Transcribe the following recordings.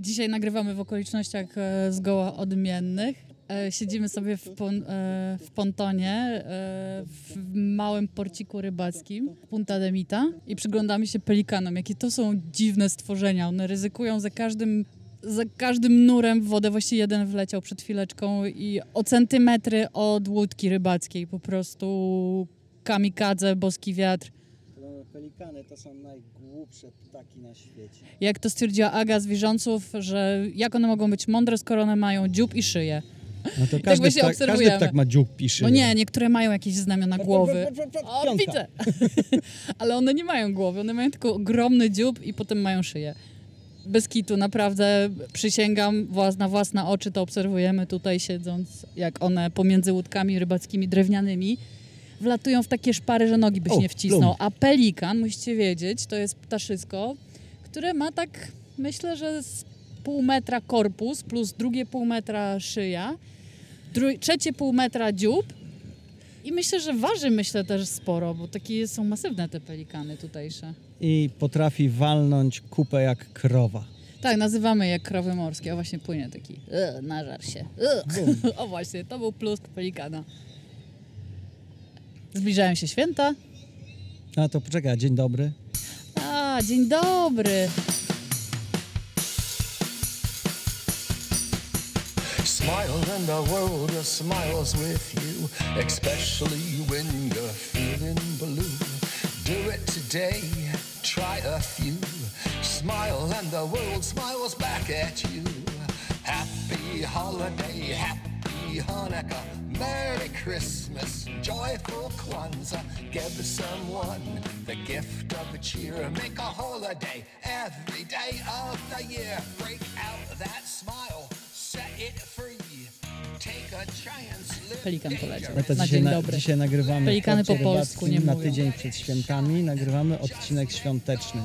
Dzisiaj nagrywamy w okolicznościach e, zgoła odmiennych. E, Siedzimy sobie w, pon, e, w pontonie w małym porciku rybackim Punta de Mita i przyglądamy się pelikanom. Jakie to są dziwne stworzenia. One ryzykują za każdym, za każdym nurem w wodę. Właściwie jeden wleciał przed chwileczką i o centymetry od łódki rybackiej. Po prostu kamikadze, boski wiatr. Pelikany to są najgłupsze ptaki na świecie. Jak to stwierdziła Aga z Wierząców, że jak one mogą być mądre, skoro one mają dziób i szyję. No to tak każdy, właśnie ptak, każdy ptak ma dziób piszy. No nie, niektóre mają jakieś znamiona głowy. O, widzę. Ale one nie mają głowy, one mają tylko ogromny dziób i potem mają szyję. Bez kitu, naprawdę przysięgam na własne oczy, to obserwujemy tutaj siedząc, jak one pomiędzy łódkami rybackimi drewnianymi wlatują w takie szpary, że nogi byś O, nie wcisnął. plum. A pelikan, musicie wiedzieć, to jest ptaszysko, które ma tak, myślę, że z pół metra korpus plus drugie pół metra szyja, trzecie pół metra dziób i myślę, że waży myślę też sporo, bo takie są masywne te pelikany tutejsze. I potrafi walnąć kupę jak krowa. Tak, nazywamy je krowy morskie. O właśnie płynie taki. E, nażar się. E. O właśnie, to był plusk pelikana. Zbliżają się święta. A to poczekaj, dzień dobry. A, dzień dobry. Smile and the world smiles with you, especially when you're feeling blue. Do it today, try a few. Smile and the world smiles back at you. Happy holiday, happy Hanukkah, Merry Christmas, joyful Kwanzaa. Give someone the gift of cheer. Make a holiday every day of the year. Break out that smile, set it free. Take a chance, live Pelikan poleciał. No to Na dzisiaj, dzień na, dobry. dzisiaj nagrywamy w Pelikany po polsku nie na mówią. tydzień przed świętami. Nagrywamy odcinek świąteczny.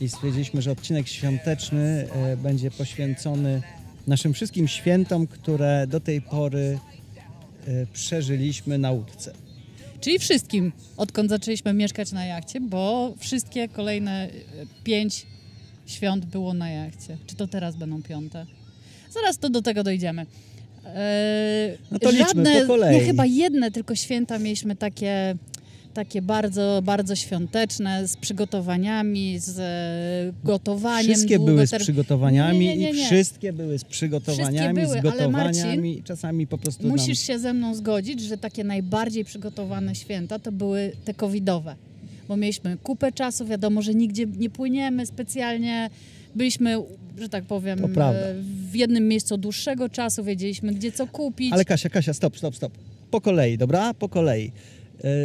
I stwierdziliśmy, że odcinek świąteczny e, będzie poświęcony naszym wszystkim świętom, które do tej pory e, przeżyliśmy na łódce. Czyli wszystkim, odkąd zaczęliśmy mieszkać na jachcie, bo wszystkie kolejne e, pięć świąt było na jachcie. Czy to teraz będą piąte? Zaraz to do tego dojdziemy. Eee, No to liczmy po kolei. Nie, chyba jedne tylko święta mieliśmy takie, takie bardzo, bardzo świąteczne, z przygotowaniami, z e, gotowaniem. Wszystkie były z przygotowaniami Nie, nie, nie, i wszystkie były z przygotowaniami, były, z gotowaniami. Marcin, Czasami po prostu Musisz nam... się ze mną zgodzić, że takie najbardziej przygotowane święta to były te covidowe. Bo mieliśmy kupę czasu, wiadomo, że nigdzie nie płyniemy specjalnie. Byliśmy, że tak powiem, e, w jednym miejscu dłuższego czasu, wiedzieliśmy gdzie co kupić. Ale Kasia, Kasia, stop, stop, stop. Po kolei, dobra? Po kolei.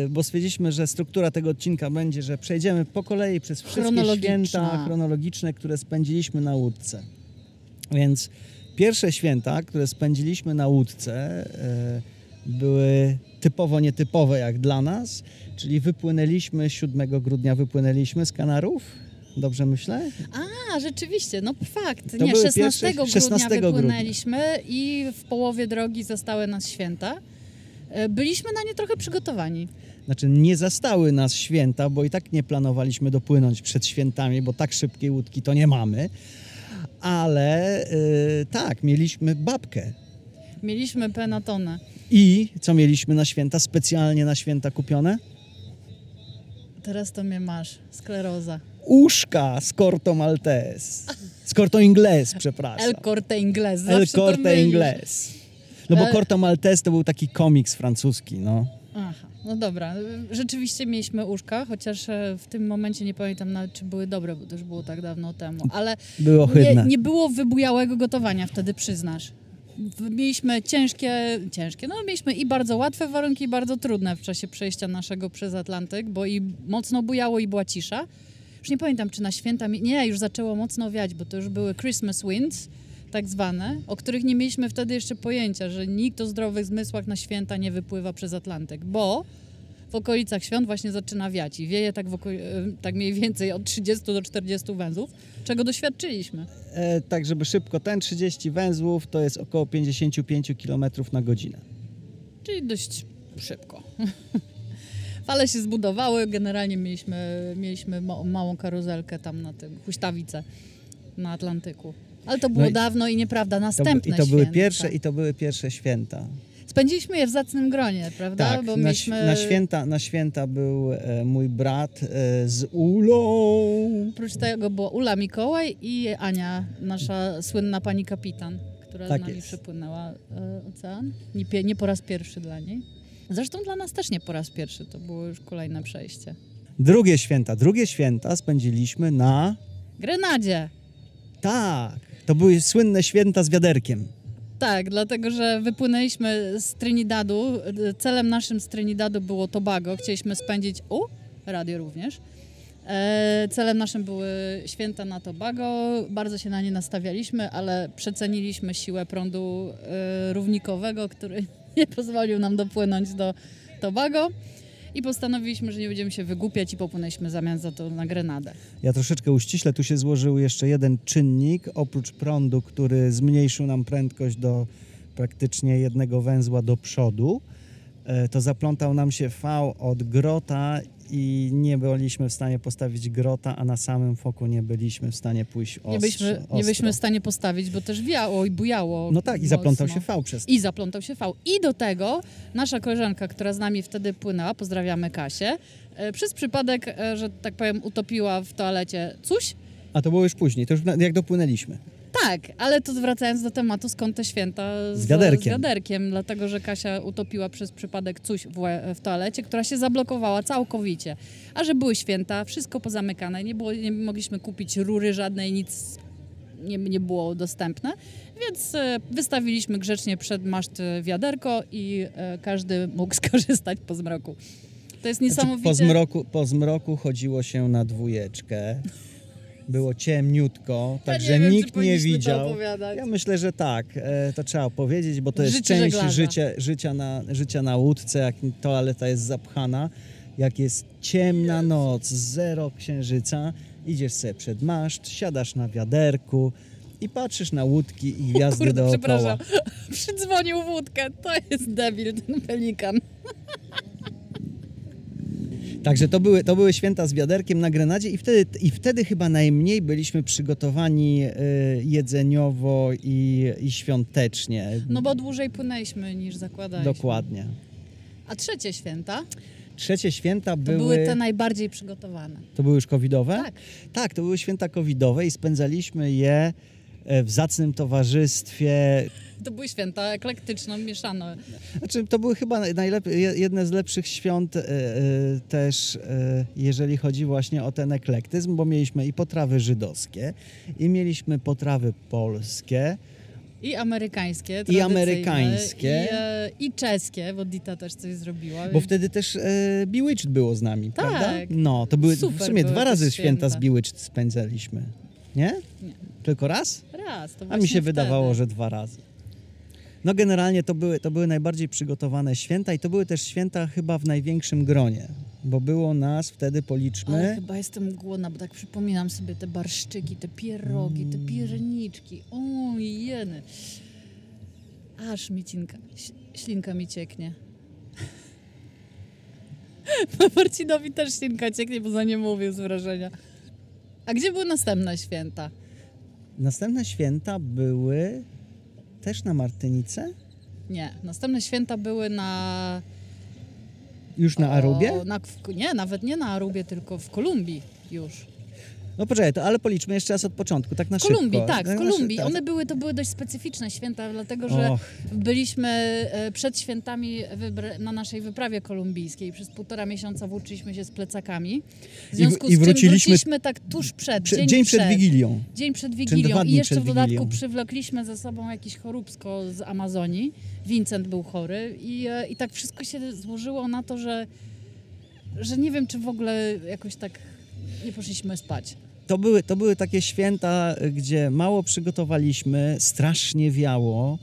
Yy, Bo stwierdziliśmy, że struktura tego odcinka będzie, że przejdziemy po kolei przez wszystkie święta chronologiczne, które spędziliśmy na łódce. Więc pierwsze święta, które spędziliśmy na łódce, yy, były typowo nietypowe jak dla nas, czyli wypłynęliśmy 7 grudnia, wypłynęliśmy z Kanarów. Dobrze myślę? A, rzeczywiście, no fakt. To nie, były 16 pierwsze- grudnia 16 grudnia. wypłynęliśmy i w połowie drogi zostały nas święta. E, Byliśmy na nie trochę przygotowani. Znaczy nie zastały nas święta, bo i tak nie planowaliśmy dopłynąć przed świętami, bo tak szybkiej łódki to nie mamy. Ale yy, tak, mieliśmy babkę. Mieliśmy penatonę. I co mieliśmy na święta? Specjalnie na święta kupione? Teraz to mnie masz. Skleroza. Uszka z Corto Maltese. Z Corto Ingles, przepraszam. El Corte Inglés. El Corte mylisz. No bo E- Corto Maltese to był taki komiks francuski, no. Aha, no dobra. Rzeczywiście mieliśmy uszka, chociaż e, w tym momencie nie pamiętam nawet, czy były dobre, bo to już było tak dawno temu. Ale Były nie, nie było wybujałego gotowania wtedy, przyznasz. Mieliśmy ciężkie, ciężkie, no mieliśmy i bardzo łatwe warunki, i bardzo trudne w czasie przejścia naszego przez Atlantyk, bo i mocno bujało i była cisza. Już nie pamiętam, czy na święta, nie, już zaczęło mocno wiać, bo to już były Christmas winds, tak zwane, o których nie mieliśmy wtedy jeszcze pojęcia, że nikt o zdrowych zmysłach na święta nie wypływa przez Atlantyk, bo w okolicach świąt właśnie zaczyna wiać i wieje tak, e, tak mniej więcej od 30 do 40 węzłów, czego doświadczyliśmy. E, tak, żeby szybko, ten 30 węzłów to jest około 55 km na godzinę. Czyli dość szybko. Fale się zbudowały, generalnie mieliśmy, mieliśmy ma- małą karuzelkę tam na tym, huśtawicę na Atlantyku. Ale to było No i- dawno i nieprawda, To, następne I to były święta. pierwsze i to były pierwsze święta. Spędziliśmy je w zacnym gronie, prawda? Tak, Bo na, mieliśmy... na, święta, na święta był e, mój brat e, z Ulą. Oprócz tego była Ula Mikołaj i Ania, nasza słynna pani kapitan, która Tak z nami jest. przepłynęła e, ocean. Nie, nie po raz pierwszy dla niej. Zresztą dla nas też nie po raz pierwszy, to było już kolejne przejście. Drugie święta. Drugie święta spędziliśmy na... Grenadzie! Tak, to były słynne święta z wiaderkiem. Tak, dlatego że wypłynęliśmy z Trinidadu. Celem naszym z Trinidadu było Tobago. Chcieliśmy spędzić. U, radio również. E, celem naszym były święta na Tobago. Bardzo się na nie nastawialiśmy, ale przeceniliśmy siłę prądu e, równikowego, który nie pozwolił nam dopłynąć do Tobago. I postanowiliśmy, że nie będziemy się wygłupiać i popłynęliśmy w zamian za to na Grenadę. Ja troszeczkę uściślę, tu się złożył jeszcze jeden czynnik, oprócz prądu, który zmniejszył nam prędkość do praktycznie jednego węzła do przodu, to zaplątał nam się V od grota i nie byliśmy w stanie postawić grota, a na samym foku nie byliśmy w stanie pójść ostro. Nie byliśmy, nie ostro. byliśmy w stanie postawić, bo też wiało i bujało. No tak, i zaplątał mocno. się V przez to. I zaplątał się V. I do tego nasza koleżanka, która z nami wtedy płynęła, pozdrawiamy Kasię, e, przez przypadek, e, że tak powiem, utopiła w toalecie coś. A to było już później, to już jak dopłynęliśmy. Tak, ale to wracając do tematu, skąd te święta Z wiaderkiem. Z wiaderkiem dlatego, że Kasia utopiła przez przypadek coś w, w toalecie, która się zablokowała całkowicie. A że były święta, wszystko pozamykane, nie, było, nie mogliśmy kupić rury żadnej, nic nie, nie było dostępne, więc e, wystawiliśmy grzecznie przed maszt e, wiaderko i e, każdy mógł skorzystać po zmroku. To jest Znaczy, niesamowicie... po, zmroku, po zmroku chodziło się na dwójeczkę. Było ciemniutko, także nie wiem, nikt nie widział. Ja myślę, że tak, e, to trzeba powiedzieć, bo to jest Życie część żeglarza. życia, życia, na, życia na łódce, jak toaleta jest zapchana, jak jest ciemna noc, zero księżyca, idziesz sobie przed maszt, siadasz na wiaderku i patrzysz na łódki i gwiazdy Kurde, dookoła. przepraszam. Przydzwonił wódkę. To jest debil, ten pelikan. Także to były, to były święta z wiaderkiem na Grenadzie i wtedy, i wtedy chyba najmniej byliśmy przygotowani y, jedzeniowo i, i świątecznie. No bo dłużej płynęliśmy niż zakładaliśmy. Dokładnie. A trzecie święta Trzecie święta to były... były te najbardziej przygotowane. To były już covidowe? Tak. Tak, to były święta covidowe i spędzaliśmy je e, w zacnym towarzystwie. To były święta eklektyczno mieszane. Znaczy, to były chyba jedne z lepszych świąt e, e, też, e, jeżeli chodzi właśnie o ten eklektyzm, bo mieliśmy i potrawy żydowskie, i mieliśmy potrawy polskie, I amerykańskie, tradycyjne, amerykańskie. I, i czeskie, bo Dita też coś zrobiła. bo wtedy też e, było z nami, Tak. prawda? No, to były w Super sumie były dwa razy święta z święta. Bewitched spędzaliśmy. Nie? Nie. Tylko raz? Raz, to A mi się wydawało, wtedy. że dwa razy. No generalnie to były, to były najbardziej przygotowane święta i to były też święta chyba w największym gronie, bo było nas wtedy, Ale policzmy, chyba jestem głodna, bo tak przypominam sobie te barszczyki, te pierogi, te pierniczki. O, jeny. Aż mi cinka, ślinka mi cieknie. No Marcinowi też ślinka cieknie, bo za nie mówił z wrażenia. A gdzie były następne święta? następne święta były też na Martynice? Nie, następne święta były na... Już na Arubie? O, na, nie, nawet nie na Arubie, tylko w Kolumbii już. No poczekaj, to, ale policzmy jeszcze raz od początku, tak na Kolumbii, szybko. tak, w na Kolumbii. One były, to były dość specyficzne święta, dlatego że Och. byliśmy e, przed świętami na naszej wyprawie kolumbijskiej. Przez półtora miesiąca włóczyliśmy się z plecakami. W I związku i z czym wróciliśmy- wróciliśmy tak tuż przed, Prze- dzień, dzień przed Wigilią. Dzień przed Wigilią. I jeszcze przed w dodatku Wigilią. przywlekliśmy ze sobą jakiś choróbsko z Amazonii. Vincent był chory i, e, i tak wszystko się złożyło na to, że, że nie wiem, czy w ogóle jakoś tak nie poszliśmy spać. To były, to były takie święta, gdzie mało przygotowaliśmy, strasznie wiało.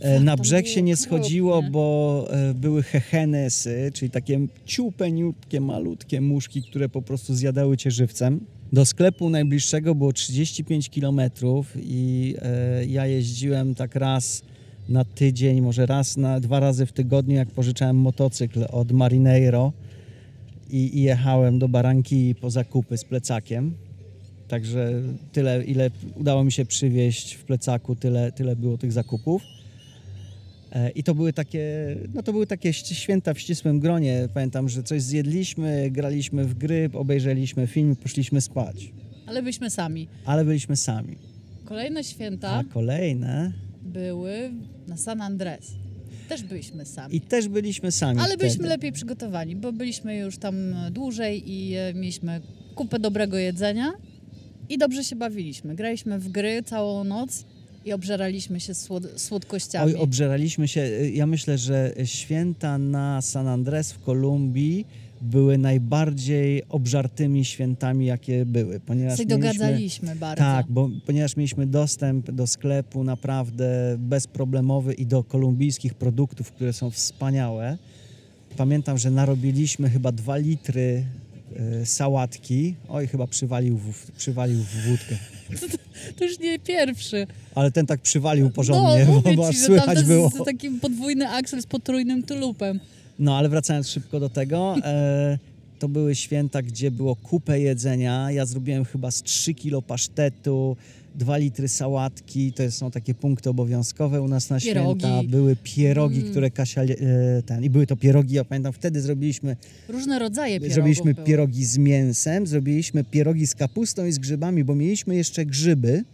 E, Tak, Na brzeg się nie schodziło, bo e, były hechenesy, czyli takie ciupeniutkie, malutkie muszki, które po prostu zjadały cię żywcem. Do sklepu najbliższego było 35 kilometrów i e, ja jeździłem tak raz na tydzień, może raz na dwa razy w tygodniu, jak pożyczałem motocykl od Marineiro i, i jechałem do Baranki po zakupy z plecakiem. Także tyle, ile udało mi się przywieźć w plecaku, tyle, tyle było tych zakupów. E, I to były takie, no to były takie święta w ścisłym gronie. Pamiętam, że coś zjedliśmy, graliśmy w gry, obejrzeliśmy film poszliśmy spać. Ale byliśmy sami. Ale byliśmy sami. Kolejne święta A kolejne... były na San Andres. Też byliśmy sami. I też byliśmy sami Ale byliśmy wtedy. lepiej przygotowani, bo byliśmy już tam dłużej i e, mieliśmy kupę dobrego jedzenia i dobrze się bawiliśmy. Graliśmy w gry całą noc i obżeraliśmy się słod- słodkościami. Oj, obżeraliśmy się. Ja myślę, że święta na San Andres w Kolumbii były najbardziej obżartymi świętami, jakie były. Ponieważ dogadzaliśmy bardzo. Tak, bo ponieważ mieliśmy dostęp do sklepu naprawdę bezproblemowy i do kolumbijskich produktów, które są wspaniałe. Pamiętam, że narobiliśmy chyba dwa litry sałatki. Oj, chyba przywalił w, przywalił w wódkę. To już nie pierwszy. Ale ten tak przywalił porządnie, no, bo, ci, aż że słychać to było. jest taki podwójny aksel z potrójnym tulupem. No ale wracając szybko do tego, e, to były święta, gdzie było kupę jedzenia. Ja zrobiłem chyba z 3 kilo pasztetu, 2 litry sałatki. To są takie punkty obowiązkowe u nas na Pierogi. święta. Były pierogi, Mm. które Kasia... E, ten, I były to pierogi, ja pamiętam, wtedy zrobiliśmy, Różne rodzaje pierogów zrobiliśmy pierogi z mięsem, zrobiliśmy pierogi z kapustą i z grzybami, bo mieliśmy jeszcze grzyby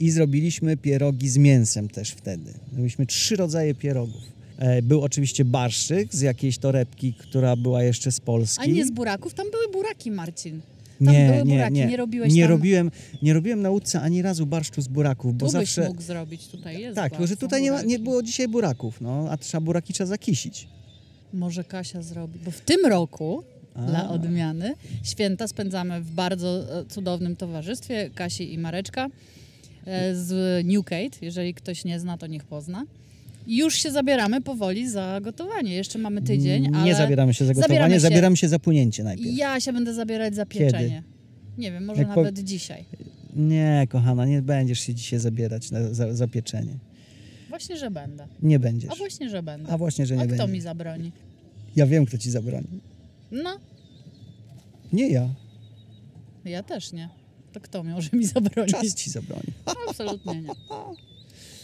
i zrobiliśmy pierogi z mięsem też wtedy. Zrobiliśmy trzy rodzaje pierogów. E, Był oczywiście barszczyk z jakiejś torebki, która była jeszcze z Polski. A nie z buraków? Tam były buraki, Marcin. Tam były buraki, nie robiłeś nie tam- robiłem, nie robiłem na łódce ani razu barszczu z buraków, bo Tu zawsze... byś mógł zrobić, tutaj jest. Tak, tylko że tutaj nie, ma, nie było dzisiaj buraków, no, a trzeba buraki trzeba zakisić. Może Kasia zrobi, bo w tym roku A. dla odmiany święta spędzamy w bardzo e, cudownym towarzystwie Kasi i Mareczka e, z Newgate. Jeżeli ktoś nie zna, to niech pozna. Już się zabieramy powoli za gotowanie. Jeszcze mamy tydzień, ale Nie zabieramy się za gotowanie, Zabieramy się- się, za płynięcie najpierw. ja się będę zabierać za Kiedy? pieczenie. Nie wiem, może Jak po- nawet dzisiaj. Nie, kochana, nie będziesz się dzisiaj zabierać na, za, za pieczenie. Właśnie, że będę. Nie będziesz. A właśnie, że będę. A właśnie, że nie A kto będzie. mi zabroni? Ja wiem, kto ci zabroni. No, Nie ja. ja też nie. To kto może mi zabronić? Czas ci zabroni. Absolutnie nie.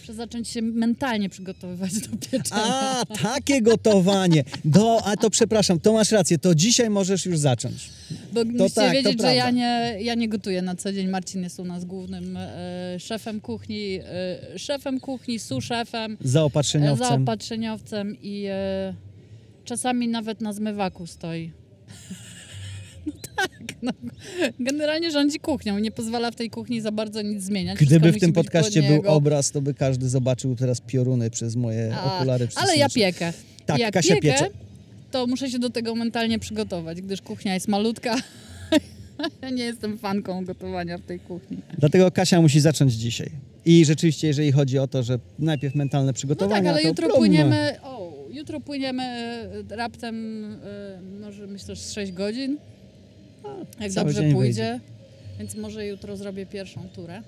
Muszę zacząć się mentalnie przygotowywać do pieczenia. A, takie gotowanie. Do, a to przepraszam, to masz rację, to dzisiaj możesz już zacząć. Bo musicie tak, to wiedzieć, że ja nie, ja nie gotuję na co dzień. Marcin jest u nas głównym e, szefem kuchni, e, szefem kuchni, suszefem, e, Zaopatrzeniowcem. zaopatrzeniowcem i e, czasami nawet na zmywaku stoi. No tak, no. Generalnie rządzi kuchnią nie pozwala w tej kuchni za bardzo nic zmieniać. Gdyby w tym podcaście był obraz, to by każdy zobaczył teraz pioruny przez moje A, okulary Ale ja piekę. Tak, jak Kasia piekę, piecze. to muszę się do tego mentalnie przygotować, gdyż kuchnia jest malutka. ja nie jestem fanką gotowania w tej kuchni. Dlatego Kasia musi zacząć dzisiaj. I rzeczywiście, jeżeli chodzi o to, że najpierw mentalne No przygotowanie, tak, ale jutro próbmy. płyniemy. O, jutro płyniemy e, raptem, e, może myślę, że z 6 godzin. Jak dobrze pójdzie. Więc może jutro zrobię pierwszą turę.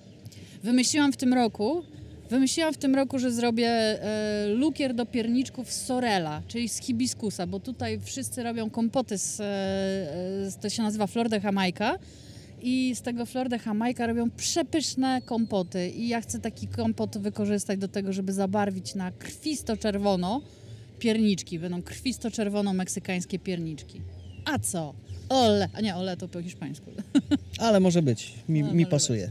Wymyśliłam w tym roku. Wymyśliłam w tym roku, że zrobię e, lukier do pierniczków z sorela, czyli z hibiskusa, bo tutaj wszyscy robią kompoty z, e, z to się nazywa flor de Jamaica i z tego flor de Jamaica robią przepyszne kompoty i ja chcę taki kompot wykorzystać do tego, żeby zabarwić na krwisto-czerwono pierniczki. Będą krwisto-czerwono-meksykańskie pierniczki. A co? Ole, a nie, ole to po hiszpańsku. Ale może być, mi, No, mi pasuje.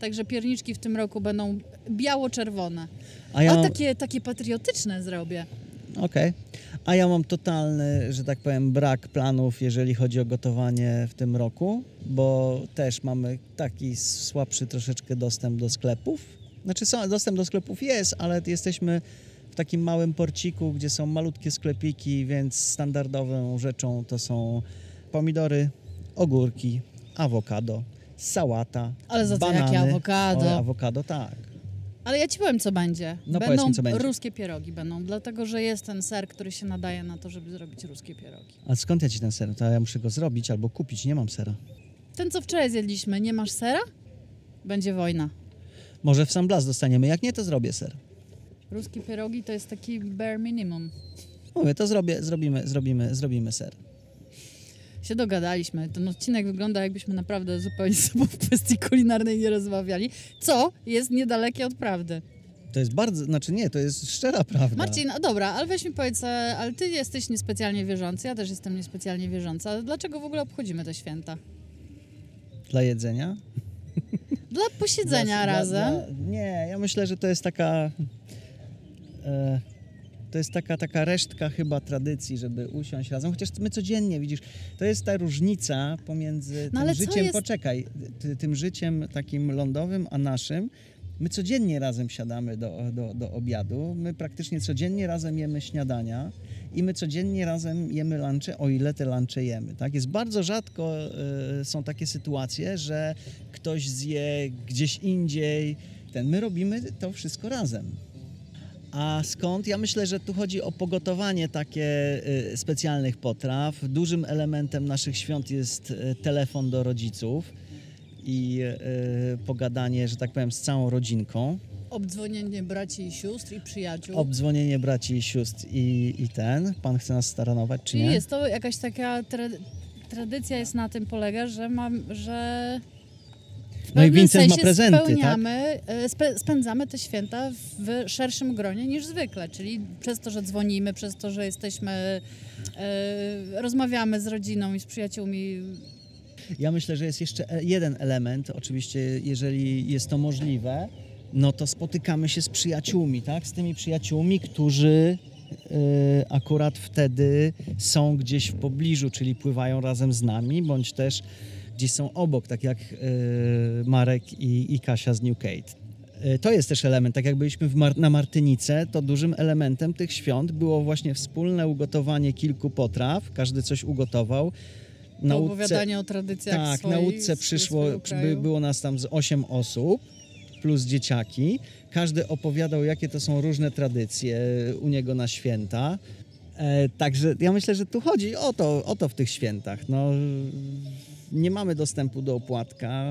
Także pierniczki w tym roku będą biało-czerwone. A ja A takie, takie patriotyczne zrobię. Okej. A ja mam totalny, że tak powiem, brak planów, jeżeli chodzi o gotowanie w tym roku, bo też mamy taki słabszy troszeczkę dostęp do sklepów. Znaczy, dostęp do sklepów jest, ale jesteśmy takim małym porciku, gdzie są malutkie sklepiki, więc standardową rzeczą to są pomidory, ogórki, awokado, sałata, Ale za co, banany. jakie awokado? O, awokado, tak. Ale ja ci powiem, co będzie. No powiedz będą mi, co będzie. ruskie pierogi będą, dlatego że jest ten ser, który się nadaje na to, żeby zrobić ruskie pierogi. A skąd ja ci ten ser? To ja muszę go zrobić albo kupić, nie mam sera. Ten, co wczoraj zjedliśmy, nie masz sera? Będzie wojna. Może w San Blas dostaniemy, jak nie, to zrobię ser. Ruskie pierogi to jest taki bare minimum. Mówię, to zrobię, zrobimy, zrobimy, zrobimy ser. się dogadaliśmy. Ten odcinek wygląda jakbyśmy naprawdę zupełnie ze sobą w kwestii kulinarnej nie rozmawiali, co jest niedalekie od prawdy. To jest bardzo, znaczy nie, to jest szczera prawda. Marcin, a dobra, ale weź mi powiedz, e, ale ty jesteś niespecjalnie wierzący, ja też jestem niespecjalnie wierząca. Dlaczego w ogóle obchodzimy te święta? Dla jedzenia? Dla posiedzenia Dla- razem. dla- nie, ja myślę, że to jest taka. E, to jest taka, taka resztka chyba tradycji, żeby usiąść razem. Chociaż my codziennie, widzisz, to jest ta różnica pomiędzy No tym życiem, jest- poczekaj, ty, tym życiem takim lądowym, a naszym. My codziennie razem siadamy do, do, do obiadu, my praktycznie codziennie razem jemy śniadania i my codziennie razem jemy lunche, o ile te lunche jemy. Tak? Jest bardzo rzadko e, są takie sytuacje, że ktoś zje gdzieś indziej. Ten, my robimy to wszystko razem. A skąd? Ja myślę, że tu chodzi o pogotowanie takie y, specjalnych potraw. Dużym elementem naszych świąt jest y, telefon do rodziców i y, pogadanie, że tak powiem, z całą rodzinką. Obdzwonienie braci i sióstr i przyjaciół. Obdzwonienie braci i sióstr i, i ten. Pan chce nas staranować, czy Czyli nie? jest to jakaś taka tra tradycja jest na tym polega, że mam, że No i ma prezenty, tak? spełniamy, spe, spędzamy te święta w szerszym gronie niż zwykle, czyli przez to, że dzwonimy, przez to, że jesteśmy, e, rozmawiamy z rodziną i z przyjaciółmi. Ja myślę, że jest jeszcze e- jeden element. Oczywiście, jeżeli jest to możliwe, no to spotykamy się z przyjaciółmi, tak? Z tymi przyjaciółmi, którzy akurat wtedy są gdzieś w pobliżu, czyli pływają razem z nami, bądź też gdzieś są obok, tak jak e, Marek i, i Kasia z Newcate. E, To jest też element, tak jak byliśmy Mar- na Martynice, to dużym elementem tych świąt było właśnie wspólne ugotowanie kilku potraw, każdy coś ugotował. Na Nauce- opowiadanie o tradycjach tak, swojej, na łódce z- przyszło, by, było nas tam z 8 osób, plus dzieciaki. Każdy opowiadał, jakie to są różne tradycje u niego na święta. E, także ja myślę, że tu chodzi o to, o to w tych świętach. No, nie mamy dostępu do opłatka.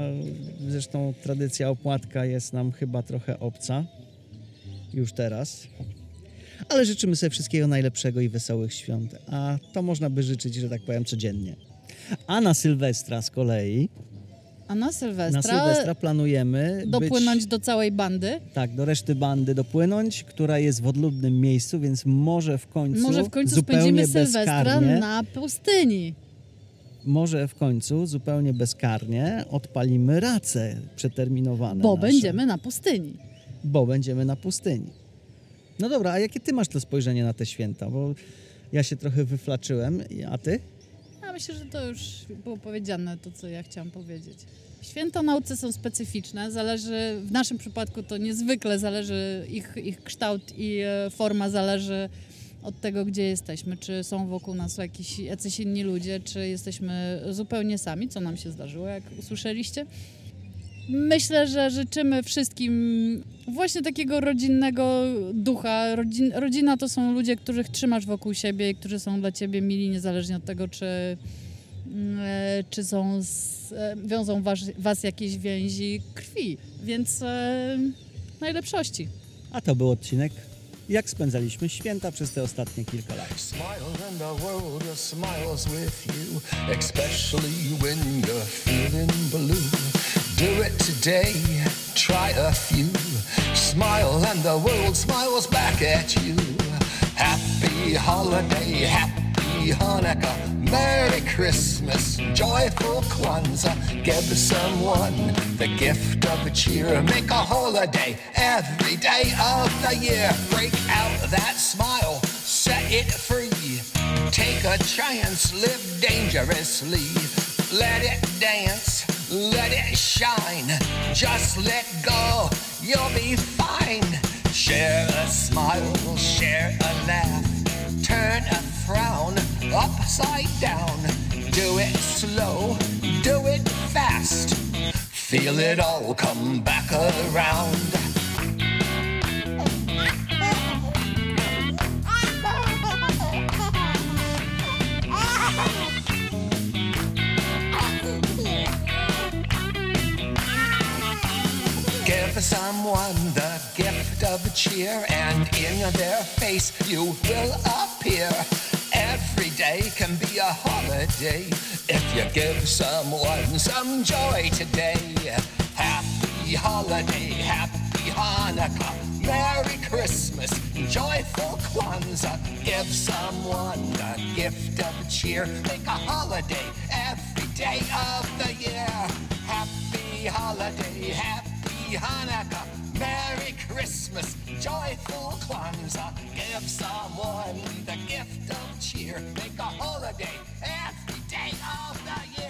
Zresztą tradycja opłatka jest nam chyba trochę obca już teraz. Ale życzymy sobie wszystkiego najlepszego i wesołych świąt. A to można by życzyć, że tak powiem, codziennie. A na Sylwestra z kolei, A na na Sylwestra, Sylwestra planujemy dopłynąć być, do całej bandy. tak, do reszty bandy dopłynąć, która jest w odludnym miejscu, więc może w końcu, Może w końcu spędzimy Sylwestra bezkarnie, na pustyni. Może w końcu zupełnie bezkarnie odpalimy race przeterminowane Bo nasze, będziemy na pustyni. bo będziemy na pustyni. No dobra, a jakie ty masz to spojrzenie na te święta? Bo ja się trochę wyflaczyłem, a ty? Ja myślę, że to już było powiedziane, to co ja chciałam powiedzieć. Święta nauce są specyficzne, zależy, w naszym przypadku to niezwykle zależy, ich, ich kształt i e, forma zależy od tego, gdzie jesteśmy. Czy są wokół nas jakiś, jacyś inni ludzie, czy jesteśmy zupełnie sami, co nam się zdarzyło, jak usłyszeliście. Myślę, że życzymy wszystkim właśnie takiego rodzinnego ducha. Rodzin, rodzina to są ludzie, których trzymasz wokół siebie i którzy są dla ciebie mili, niezależnie od tego, czy, mm, e, czy są z, e, wiążą was, was jakieś więzi krwi. Więc e, najlepszości. A to był odcinek, jak spędzaliśmy święta przez te ostatnie kilka lat. Smile and the world just smiles with you, especially when you're feeling blue. Do it today, try a few. Smile and the world smiles back at you. Happy holiday, happy Hanukkah, Merry Christmas, joyful Kwanzaa. Give someone the gift of cheer. Make a holiday every day of the year. Break out that smile, set it free. Take a chance, live dangerously. Let it dance, let it shine. Just let go, you'll be fine. Share a smile, share a laugh. Turn a frown upside down. Do it slow, do it fast. Feel it all come back around. Give someone the gift of cheer, and in their face you will appear. Every day can be a holiday if you give someone some joy today. Happy holiday, happy Hanukkah, Merry Christmas, joyful Kwanzaa. Give someone a gift of cheer. Make a holiday every day of the year. Happy holiday, happy Hanukkah, Merry Christmas, joyful Kwanzaa. Give someone the gift of cheer. Make a holiday every day of the year.